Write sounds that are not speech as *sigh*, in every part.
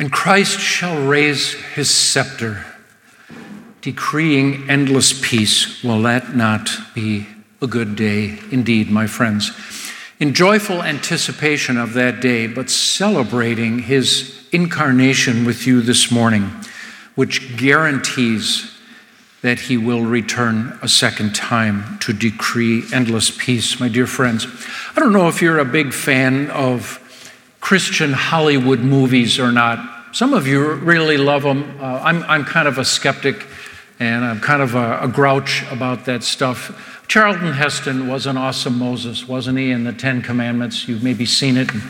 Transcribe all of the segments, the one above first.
And Christ shall raise his scepter, decreeing endless peace. Will that not be a good day indeed, my friends? In joyful anticipation of that day, but celebrating his incarnation with you this morning, which guarantees that he will return a second time to decree endless peace. My dear friends, I don't know if you're a big fan of Christian Hollywood movies or not. Some of you really love them. Uh, I'm, I'm kind of a skeptic and I'm kind of a, a grouch about that stuff. Charlton Heston was an awesome Moses, wasn't he, in the Ten Commandments? You've maybe seen it in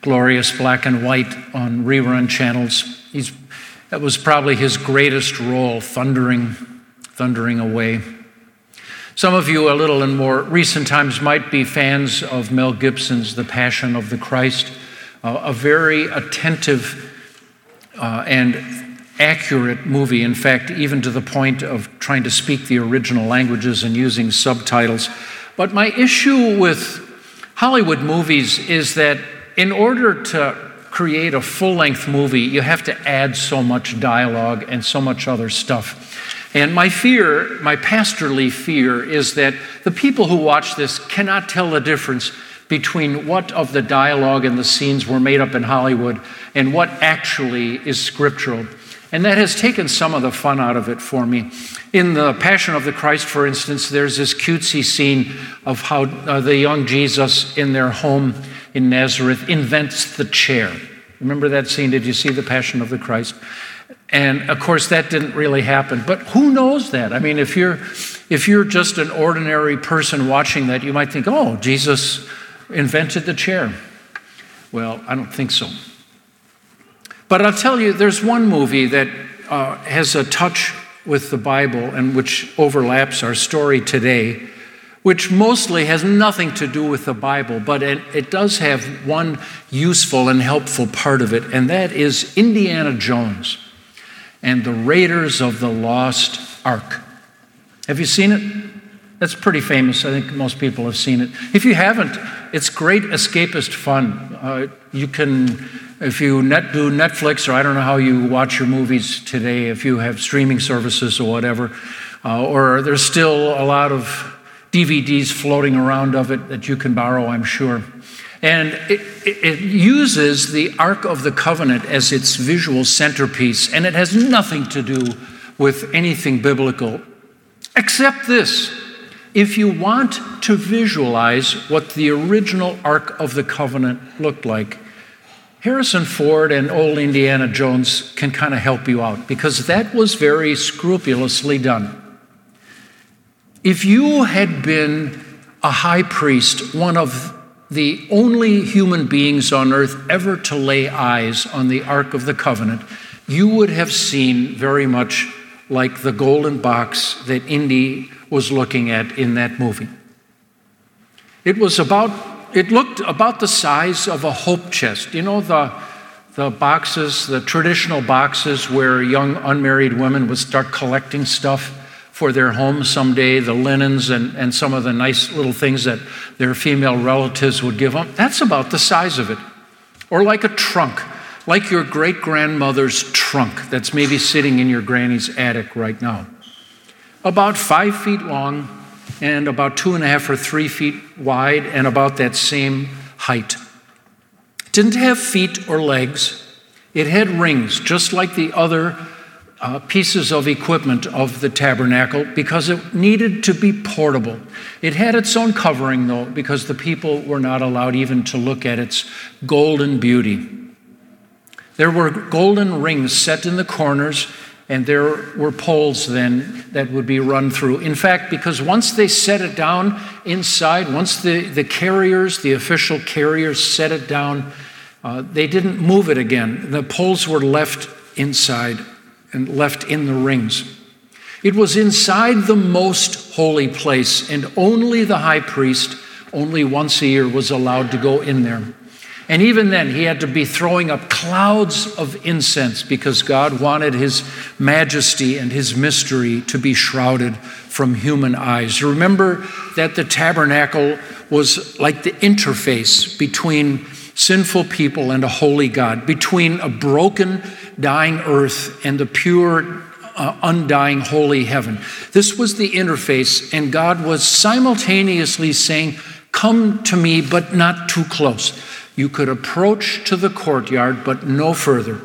glorious black and white on rerun channels. He's, that was probably his greatest role, thundering, thundering away. Some of you, a little in more recent times, might be fans of Mel Gibson's The Passion of the Christ uh, a very attentive uh, and accurate movie. In fact, even to the point of trying to speak the original languages and using subtitles. But my issue with Hollywood movies is that in order to create a full length movie, you have to add so much dialogue and so much other stuff. And my fear, my pastorly fear, is that the people who watch this cannot tell the difference between what of the dialogue and the scenes were made up in Hollywood and what actually is scriptural. And that has taken some of the fun out of it for me. In the Passion of the Christ, for instance, there's this cutesy scene of how uh, the young Jesus in their home in Nazareth invents the chair. Remember that scene? Did you see the Passion of the Christ? And of course, that didn't really happen. But who knows that? I mean, if you're if you're just an ordinary person watching that, you might think, "Oh, Jesus invented the chair. Well, I don't think so. But I'll tell you, there's one movie that uh, has a touch with the Bible and which overlaps our story today, which mostly has nothing to do with the Bible, but it, it does have one useful and helpful part of it, and that is Indiana Jones and the Raiders of the Lost Ark. Have you seen it? That's pretty famous. I think most people have seen it. If you haven't, it's great escapist fun. Uh, you can, if you net, do Netflix, or I don't know how you watch your movies today, if you have streaming services or whatever, uh, or there's still a lot of DVDs floating around of it that you can borrow, I'm sure. And it, it, uses the Ark of the Covenant as its visual centerpiece, and it has nothing to do with anything biblical, except this if you want to visualize what the original Ark of the Covenant looked like, Harrison Ford and old Indiana Jones can kind of help you out because that was very scrupulously done. If you had been a high priest, one of the only human beings on earth ever to lay eyes on the Ark of the Covenant, you would have seen very much like the golden box that Indy was looking at in that movie. It was about, it looked about the size of a hope chest. You know, the, the boxes, the traditional boxes where young unmarried women would start collecting stuff for their home someday, the linens and, and some of the nice little things that their female relatives would give them. That's about the size of it. Or like a trunk, like your great grandmother's trunk that's maybe sitting in your granny's attic right now about five feet long and about two and a half or three feet wide and about that same height. It didn't have feet or legs, it had rings, just like the other uh, pieces of equipment of the tabernacle because it needed to be portable. It had its own covering, though, because the people were not allowed even to look at its golden beauty. There were golden rings set in the corners and there were poles then that would be run through. In fact, because once they set it down inside, once the, the carriers, the official carriers set it down, uh, they didn't move it again. The poles were left inside and left in the rings. It was inside the most holy place, and only the high priest, only once a year, was allowed to go in there. And even then, he had to be throwing up clouds of incense because God wanted his majesty and his mystery to be shrouded from human eyes. Remember that the tabernacle was like the interface between sinful people and a holy God, between a broken, dying earth and the pure, uh, undying, holy heaven. This was the interface, and God was simultaneously saying, Come to me, but not too close. You could approach to the courtyard, but no further.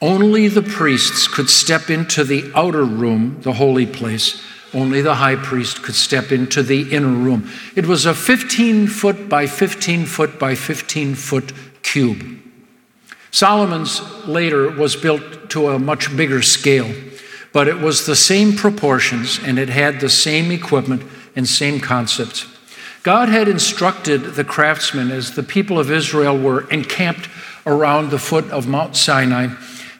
Only the priests could step into the outer room, the holy place. Only the high priest could step into the inner room. It was a 15 foot by 15 foot by 15 foot cube. Solomon's later was built to a much bigger scale, but it was the same proportions and it had the same equipment and same concepts. God had instructed the craftsmen as the people of Israel were encamped around the foot of Mount Sinai.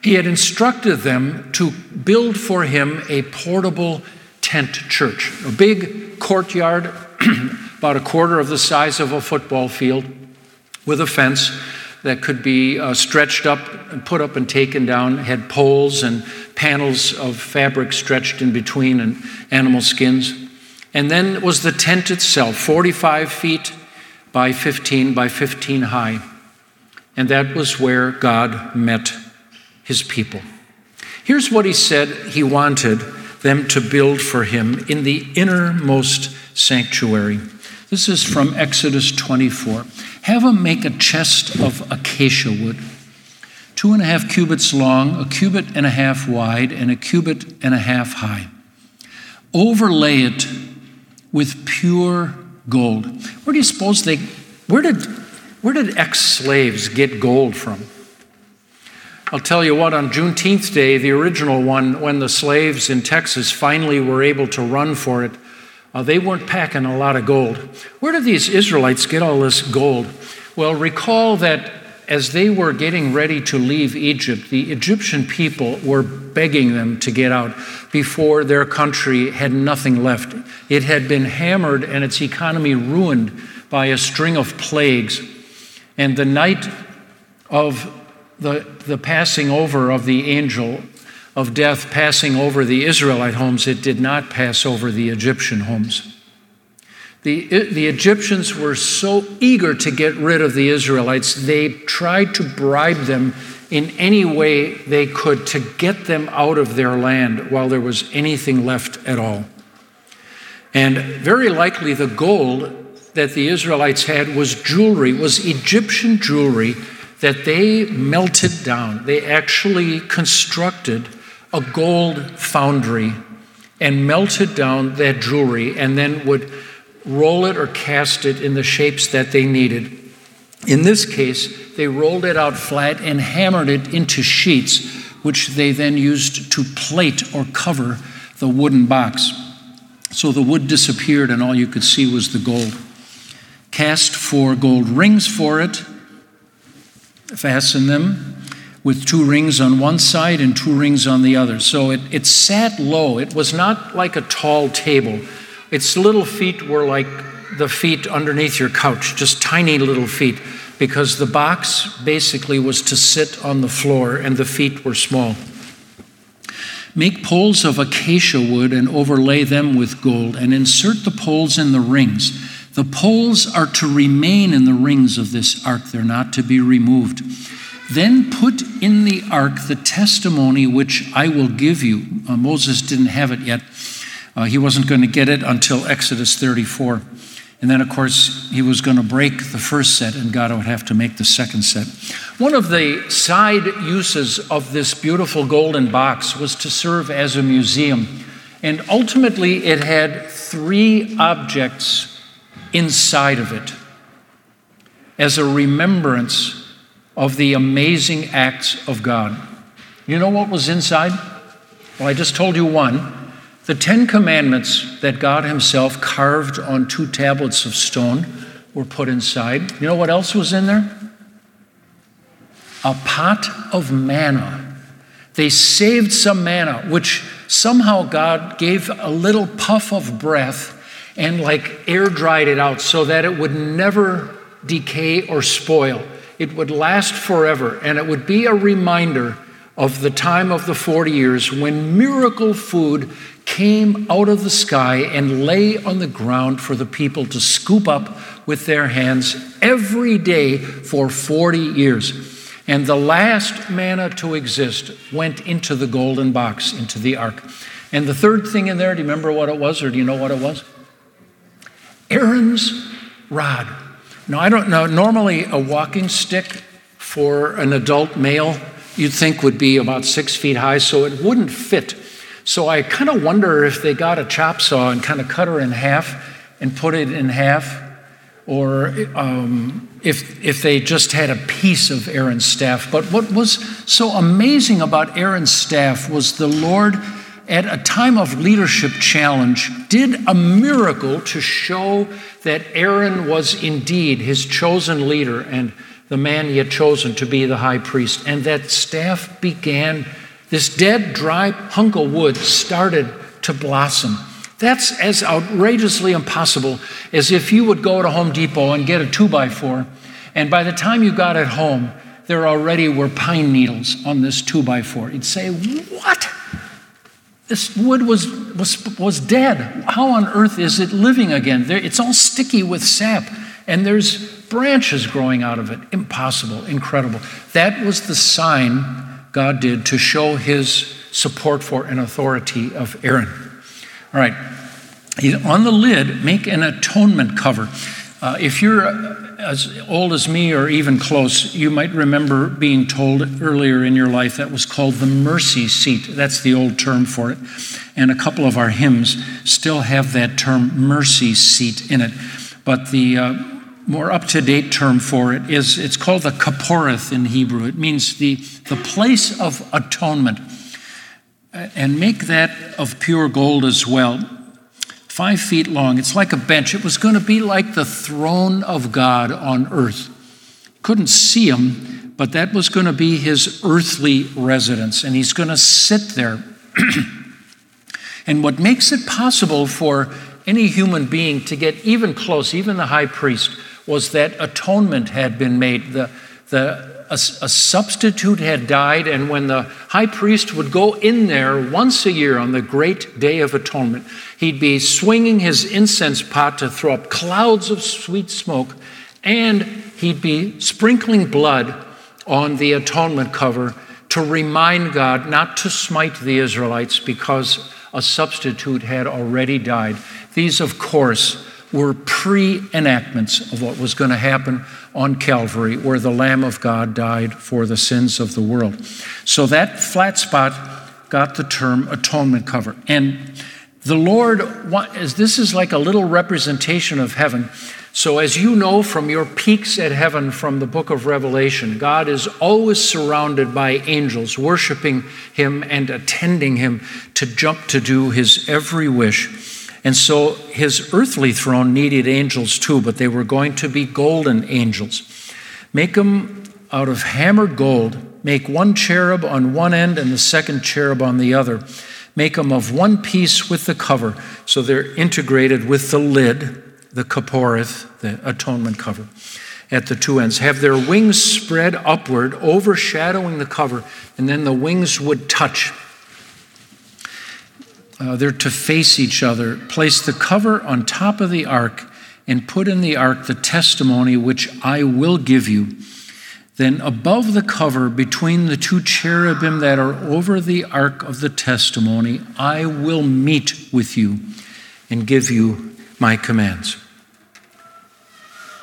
He had instructed them to build for him a portable tent church, a big courtyard, *clears throat* about a quarter of the size of a football field, with a fence that could be uh, stretched up and put up and taken down, had poles and panels of fabric stretched in between and animal skins. And then was the tent itself, 45 feet by 15 by 15 high. And that was where God met his people. Here's what he said he wanted them to build for him in the innermost sanctuary. This is from Exodus 24. Have them make a chest of acacia wood, two and a half cubits long, a cubit and a half wide, and a cubit and a half high. Overlay it with pure gold. Where do you suppose they, where did, where did ex slaves get gold from? I'll tell you what, on Juneteenth Day, the original one, when the slaves in Texas finally were able to run for it, uh, they weren't packing a lot of gold. Where did these Israelites get all this gold? Well, recall that as they were getting ready to leave Egypt, the Egyptian people were begging them to get out before their country had nothing left. It had been hammered and its economy ruined by a string of plagues. And the night of the, the passing over of the angel of death passing over the Israelite homes, it did not pass over the Egyptian homes. The, the Egyptians were so eager to get rid of the Israelites, they tried to bribe them in any way they could to get them out of their land while there was anything left at all. And very likely the gold that the Israelites had was jewelry, was Egyptian jewelry that they melted down. They actually constructed a gold foundry and melted down that jewelry and then would roll it or cast it in the shapes that they needed. In this case, they rolled it out flat and hammered it into sheets, which they then used to plate or cover the wooden box. So the wood disappeared, and all you could see was the gold. Cast four gold rings for it, fasten them with two rings on one side and two rings on the other. So it, it sat low. It was not like a tall table its little feet were like the feet underneath your couch, just tiny little feet, because the box basically was to sit on the floor and the feet were small. Make poles of acacia wood and overlay them with gold, and insert the poles in the rings. The poles are to remain in the rings of this ark, they're not to be removed. Then put in the ark the testimony which I will give you. Uh, Moses didn't have it yet. Uh, he wasn't going to get it until Exodus 34. And then, of course, he was going to break the first set, and God would have to make the second set. One of the side uses of this beautiful golden box was to serve as a museum. And ultimately, it had three objects inside of it as a remembrance of the amazing acts of God. You know what was inside? Well, I just told you one. The Ten Commandments that God Himself carved on two tablets of stone were put inside. You know what else was in there? A pot of manna. They saved some manna, which somehow God gave a little puff of breath and like air dried it out so that it would never decay or spoil. It would last forever, and it would be a reminder of the time of the 40 years when miracle food came out of the sky and lay on the ground for the people to scoop up with their hands every day for 40 years. And the last manna to exist went into the golden box, into the ark. And the third thing in there, do you remember what it was, or do you know what it was? Aaron's rod. Now, I don't know, normally a walking stick for an adult male you'd think would be about six feet high, so it wouldn't fit. So I kind of wonder if they got a chop saw and kind of cut her in half and put it in half, or um, if, if they just had a piece of Aaron's staff. But what was so amazing about Aaron's staff was the Lord, at a time of leadership challenge, did a miracle to show that Aaron was indeed his chosen leader and the man he had chosen to be the high priest. And that staff began, this dead, dry hunk of wood started to blossom. That's as outrageously impossible as if you would go to Home Depot and get a two by four, and by the time you got it home, there already were pine needles on this two by four. You'd say, What? This wood was, was, was dead. How on earth is it living again? There, it's all sticky with sap, and there's branches growing out of it. Impossible, incredible. That was the sign God did to show his support for and authority of Aaron. All right, on the lid, make an atonement cover. Uh, if you're as old as me or even close, you might remember being told earlier in your life that was called the mercy seat. That's the old term for it. And a couple of our hymns still have that term mercy seat in it. But the uh, more up to date term for it is it's called the kaporeth in Hebrew. It means the, the place of atonement. And make that of pure gold as well. Five feet long. It's like a bench. It was going to be like the throne of God on earth. Couldn't see him, but that was going to be his earthly residence. And he's going to sit there. *clears throat* and what makes it possible for any human being to get even close, even the high priest, was that atonement had been made. The, the, a, a, substitute had died, and when the high priest would go in there once a year on the great day of atonement, he'd be swinging his incense pot to throw up clouds of sweet smoke, and he'd be sprinkling blood on the atonement cover to remind God not to smite the Israelites because a substitute had already died. These, of course, were pre enactments of what was going to happen on Calvary, where the Lamb of God died for the sins of the world. So that flat spot got the term atonement cover. And the Lord, this is like a little representation of heaven. So, as you know from your peeks at heaven from the book of Revelation, God is always surrounded by angels worshiping Him and attending Him to jump to do His every wish. And so his earthly throne needed angels too, but they were going to be golden angels. Make them out of hammered gold. Make one cherub on one end and the second cherub on the other. Make them of one piece with the cover, so they're integrated with the lid, the kaporeth, the atonement cover, at the two ends. Have their wings spread upward, overshadowing the cover, and then the wings would touch uh, they're to face each other. Place the cover on top of the ark and put in the ark the testimony which I will give you. Then, above the cover, between the two cherubim that are over the ark of the testimony, I will meet with you and give you my commands.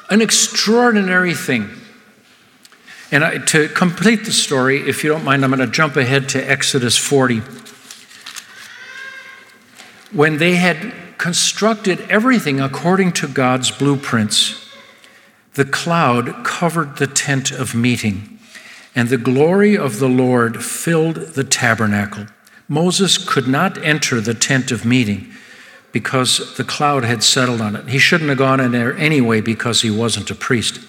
An extraordinary thing. And I, to complete the story, if you don't mind, I'm going to jump ahead to Exodus 40 when they had constructed everything according to God's blueprints, the cloud covered the tent of meeting, and the glory of the Lord filled the tabernacle. Moses could not enter the tent of meeting because the cloud had settled on it. He shouldn't have gone in there anyway because he wasn't a priest.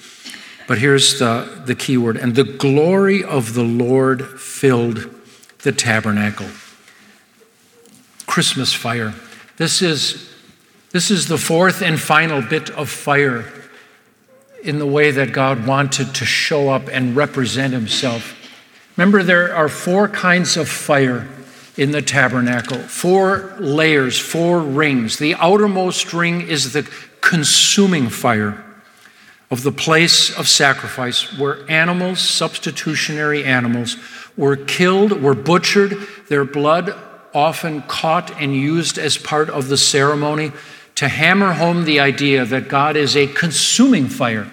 But here's the, the key word and the glory of the Lord filled the tabernacle. Christmas fire. This is, this is the fourth and final bit of fire in the way that God wanted to show up and represent himself. Remember, there are four kinds of fire in the tabernacle four layers, four rings. The outermost ring is the consuming fire. of the place of sacrifice where animals, substitutionary animals, were killed, were butchered, their blood often caught and used as part of the ceremony to hammer home the idea that God is a consuming fire,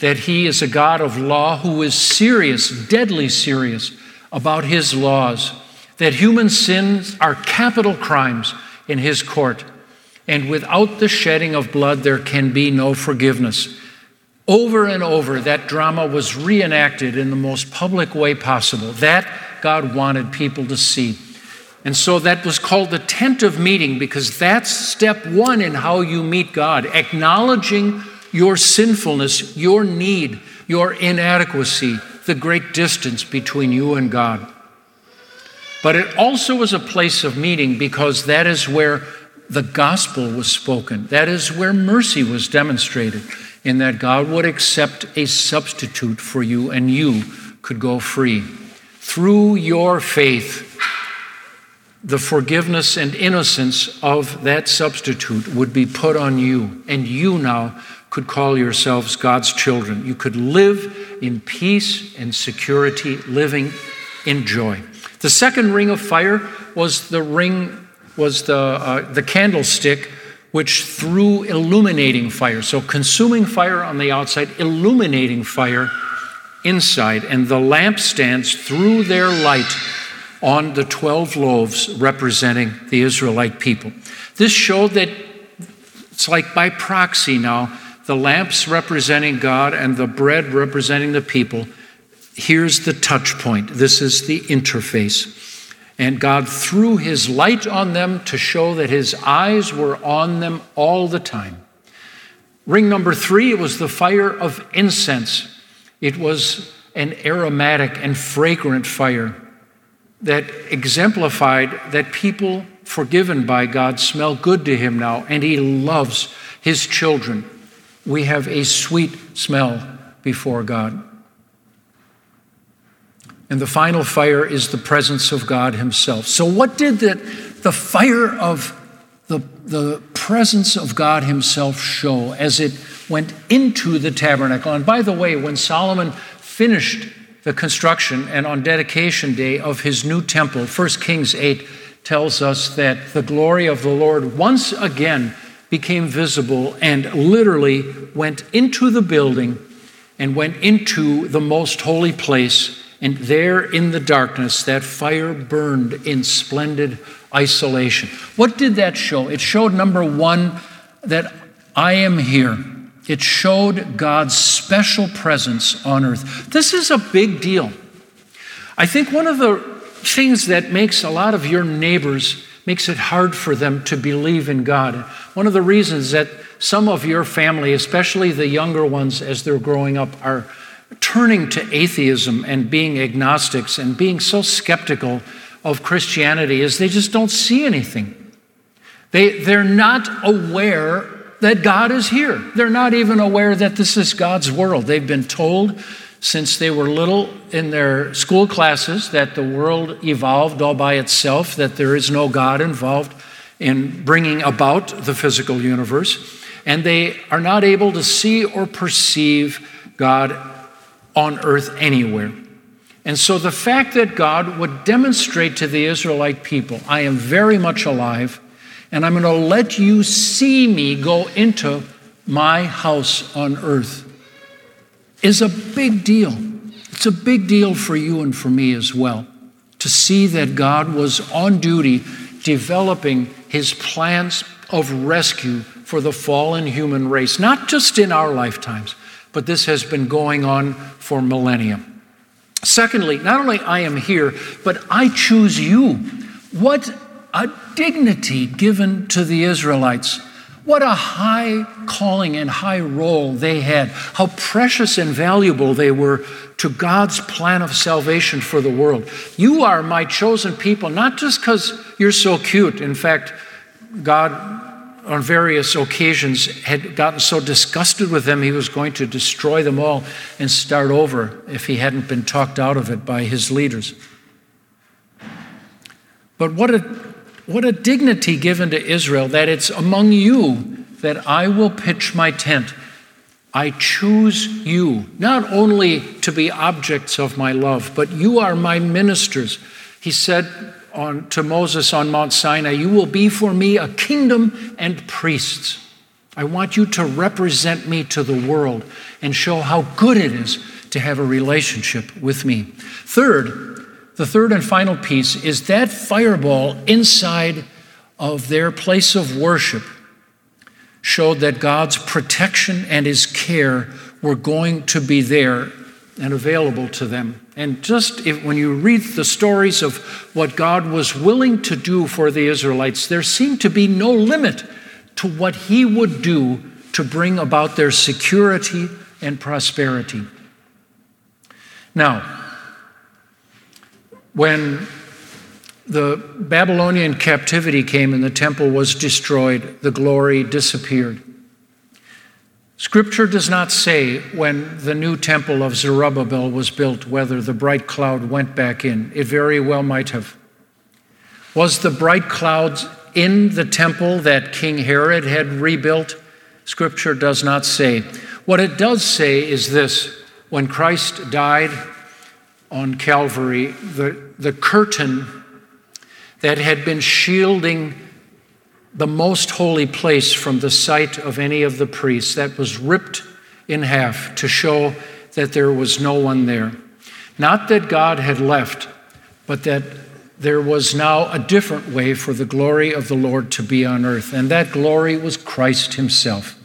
that He is a God of law who is serious, deadly serious about His laws, that human sins are capital crimes in His court, and without the shedding of blood, there can be no forgiveness. Over and over, that drama was reenacted in the most public way possible. That God wanted people to see. And so that was called the tent of meeting because that's step one in how you meet God, acknowledging your sinfulness, your need, your inadequacy, the great distance between you and God. But it also was a place of meeting because that is where the gospel was spoken. That is where mercy was demonstrated, in that God would accept a substitute for you and you could go free. Through your faith, the forgiveness and innocence of that substitute would be put on you, and you now could call yourselves God's children. You could live in peace and security, living in joy. The second ring of fire was the ring, was the, uh, the candlestick which threw illuminating fire. So consuming fire on the outside, illuminating fire inside, and the lampstands threw their light on the 12 loaves representing the Israelite people. This showed that it's like by proxy now, the lamps representing God and the bread representing the people. Here's the touch point. This is the interface. And God threw his light on them to show that his eyes were on them all the time. Ring number three, it was the fire of incense. It was an aromatic and fragrant fire that exemplified that people forgiven by God smell good to him now, and he loves his children. We have a sweet smell before God. And the final fire is the presence of God himself. So, what did the, the fire of the, the presence of God himself show as it went into the tabernacle? And by the way, when Solomon finished the construction and on dedication day of his new temple. 1 Kings 8 tells us that the glory of the Lord once again became visible and literally went into the building and went into the most holy place. And there in the darkness, that fire burned in splendid isolation. What did that show? It showed, number one, that I am here. It showed God's special presence on earth. This is a big deal. I think one of the things that makes a lot of your neighbors makes it hard for them to believe in God. One of the reasons that some of your family, especially the younger ones as they're growing up, are turning to atheism and being agnostics and being so skeptical of Christianity is they just don't see anything. They, they're not aware that God is here. They're not even aware that this is God's world. They've been told since they were little in their school classes that the world evolved all by itself, that there is no God involved in bringing about the physical universe. And they are not able to see or perceive God on earth anywhere. And so the fact that God would demonstrate to the Israelite people, I am very much alive, and I'm going to let you see me go into my house on earth is a big deal. It's a big deal for you and for me as well to see that God was on duty developing his plans of rescue for the fallen human race, not just in our lifetimes, but this has been going on for millennia. Secondly, not only I am here, but I choose you. What a dignity given to the Israelites. What a high calling and high role they had. How precious and valuable they were to God's plan of salvation for the world. You are my chosen people, not just because you're so cute. In fact, God, on various occasions, had gotten so disgusted with them, he was going to destroy them all and start over if he hadn't been talked out of it by his leaders. But what a what a dignity given to Israel that it's among you that I will pitch my tent. I choose you, not only to be objects of my love, but you are my ministers. He said on, to Moses on Mount Sinai, You will be for me a kingdom and priests. I want you to represent me to the world and show how good it is to have a relationship with me. Third, the third and final piece is that fireball inside of their place of worship showed that God's protection and his care were going to be there and available to them. And just if, when you read the stories of what God was willing to do for the Israelites, there seemed to be no limit to what he would do to bring about their security and prosperity. Now, when the Babylonian captivity came and the temple was destroyed, the glory disappeared. Scripture does not say when the new temple of Zerubbabel was built whether the bright cloud went back in. It very well might have. Was the bright cloud in the temple that King Herod had rebuilt? Scripture does not say. What it does say is this when Christ died on Calvary, the, the curtain that had been shielding the most holy place from the sight of any of the priests. That was ripped in half to show that there was no one there. Not that God had left, but that there was now a different way for the glory of the Lord to be on earth, and that glory was Christ Himself.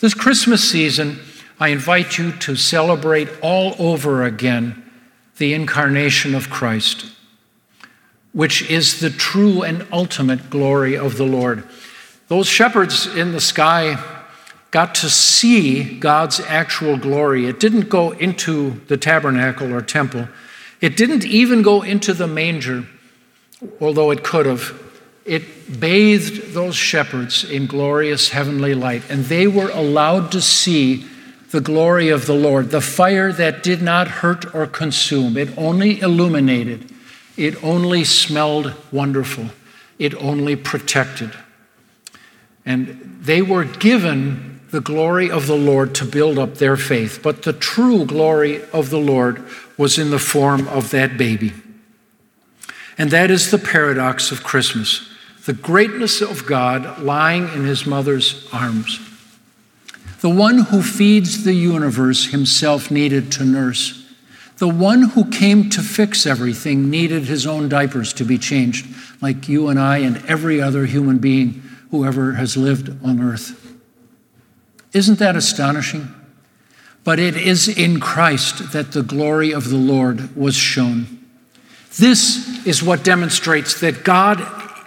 This Christmas season, I invite you to celebrate all over again the incarnation of Christ which is the true and ultimate glory of the Lord. Those shepherds in the sky got to see God's actual glory. It didn't go into the tabernacle or temple, it didn't even go into the manger, although it could have. It bathed those shepherds in glorious heavenly light, and they were allowed to see the glory of the Lord, the fire that did not hurt or consume, it only illuminated. It only smelled wonderful. It only protected. And they were given the glory of the Lord to build up their faith. But the true glory of the Lord was in the form of that baby. And that is the paradox of Christmas the greatness of God lying in his mother's arms. The one who feeds the universe himself needed to nurse. The one who came to fix everything needed his own diapers to be changed, like you and I and every other human being who ever has lived on earth. Isn't that astonishing? But it is in Christ that the glory of the Lord was shown. This is what demonstrates that God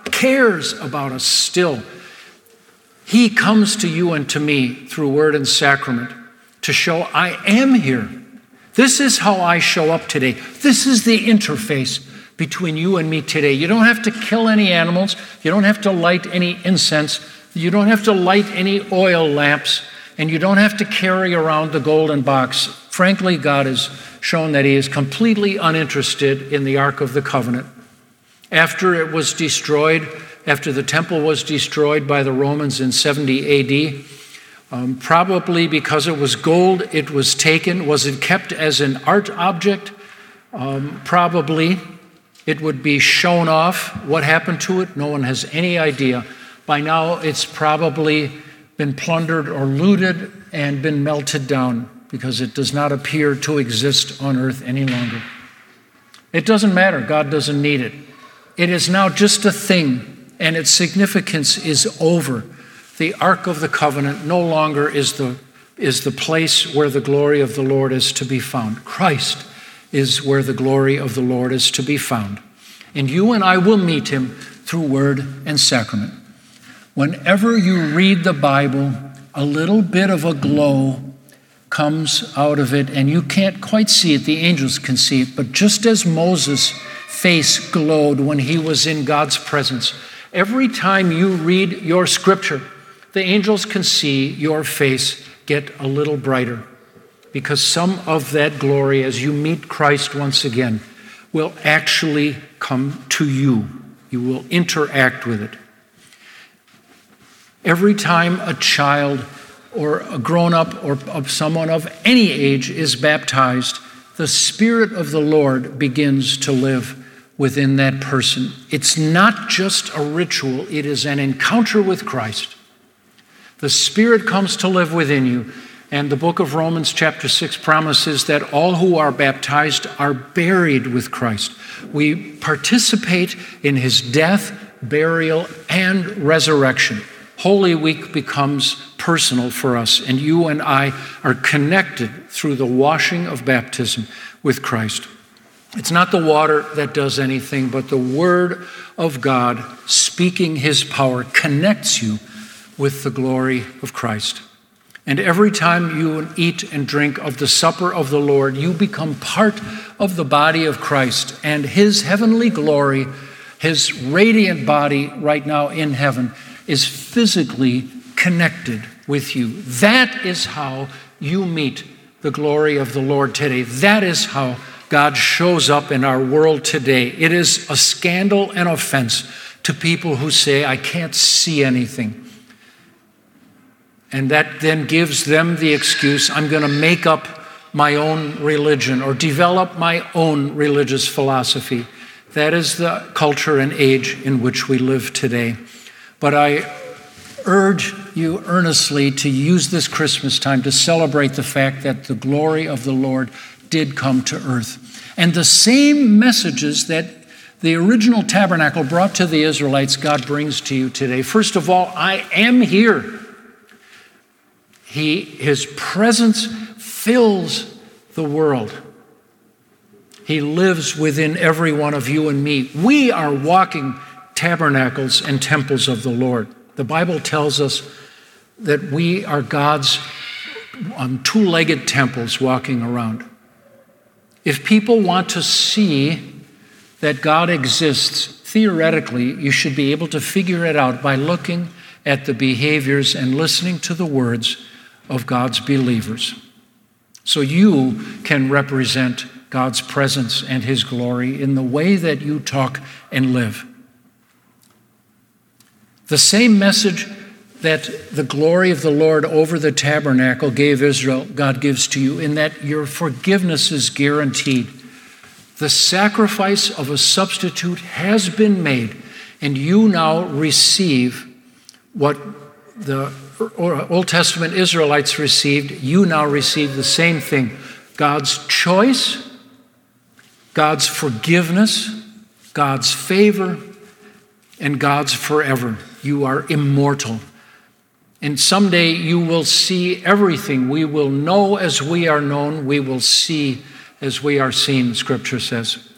cares about us still. He comes to you and to me through word and sacrament to show I am here. This is how I show up today. This is the interface between you and me today. You don't have to kill any animals. You don't have to light any incense. You don't have to light any oil lamps. And you don't have to carry around the golden box. Frankly, God has shown that He is completely uninterested in the Ark of the Covenant. After it was destroyed, after the temple was destroyed by the Romans in 70 AD, um, probably because it was gold, it was taken. Was it kept as an art object? Um, probably. It would be shown off. What happened to it? No one has any idea. By now, it's probably been plundered or looted and been melted down because it does not appear to exist on earth any longer. It doesn't matter. God doesn't need it. It is now just a thing, and its significance is over the Ark of the Covenant no longer is the, is the place where the glory of the Lord is to be found. Christ is where the glory of the Lord is to be found. And you and I will meet him through word and sacrament. Whenever you read the Bible, a little bit of a glow comes out of it, and you can't quite see it. The angels can see it. But just as Moses' face glowed when he was in God's presence, every time you read your scripture, the angels can see your face get a little brighter because some of that glory, as you meet Christ once again, will actually come to you. You will interact with it. Every time a child or a grown up or of someone of any age is baptized, the Spirit of the Lord begins to live within that person. It's not just a ritual, it is an encounter with Christ. The Spirit comes to live within you. And the book of Romans, chapter 6, promises that all who are baptized are buried with Christ. We participate in his death, burial, and resurrection. Holy Week becomes personal for us, and you and I are connected through the washing of baptism with Christ. It's not the water that does anything, but the Word of God speaking His power connects you with the glory of Christ. And every time you eat and drink of the supper of the Lord, you become part of the body of Christ. And his heavenly glory, his radiant body right now in heaven, is physically connected with you. That is how you meet the glory of the Lord today. That is how God shows up in our world today. It is a scandal and offense to people who say, I can't see anything. And that then gives them the excuse I'm going to make up my own religion or develop my own religious philosophy. That is the culture and age in which we live today. But I urge you earnestly to use this Christmas time to celebrate the fact that the glory of the Lord did come to earth. And the same messages that the original tabernacle brought to the Israelites, God brings to you today. First of all, I am here. He, his presence fills the world. He lives within every one of you and me. We are walking tabernacles and temples of the Lord. The Bible tells us that we are God's um, two legged temples walking around. If people want to see that God exists, theoretically, you should be able to figure it out by looking at the behaviors and listening to the words of God's believers. So you can represent God's presence and His glory in the way that you talk and live. The same message that the glory of the Lord over the tabernacle gave Israel, God gives to you, in that your forgiveness is guaranteed. The sacrifice of a substitute has been made, and you now receive what the Old Testament Israelites received, you now receive the same thing God's choice, God's forgiveness, God's favor, and God's forever. You are immortal. And someday you will see everything. We will know as we are known, we will see as we are seen, Scripture says.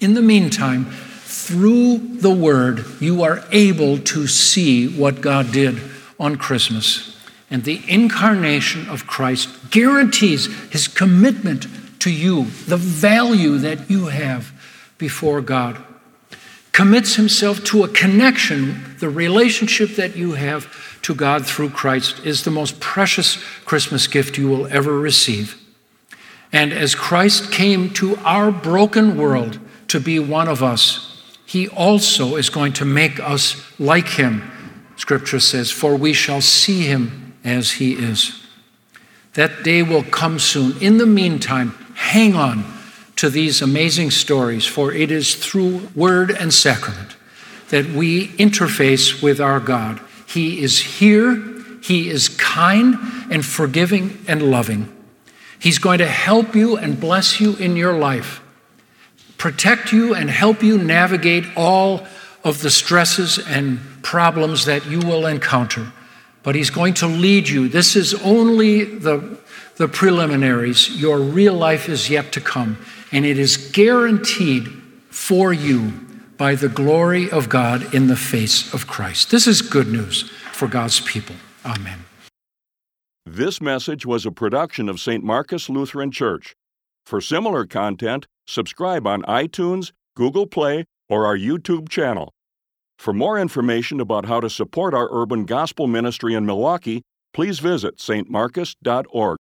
In the meantime, through the Word, you are able to see what God did on Christmas. And the incarnation of Christ guarantees his commitment to you, the value that you have before God. Commits himself to a connection, the relationship that you have to God through Christ is the most precious Christmas gift you will ever receive. And as Christ came to our broken world to be one of us, he also is going to make us like him Scripture says, For we shall see him as he is. That day will come soon. In the meantime, hang on to these amazing stories, for it is through word and sacrament that we interface with our God. He is here, He is kind and forgiving and loving. He's going to help you and bless you in your life, protect you and help you navigate all of the stresses and problems that you will encounter. But He's going to lead you. This is only the, the preliminaries. Your real life is yet to come, and it is guaranteed for you by the glory of God in the face of Christ. This is good news for God's people. Amen. This message was a production of St. Marcus Lutheran Church. For similar content, subscribe on iTunes, Google Play, or our YouTube channel. For more information about how to support our urban gospel ministry in Milwaukee, please visit stmarcus.org.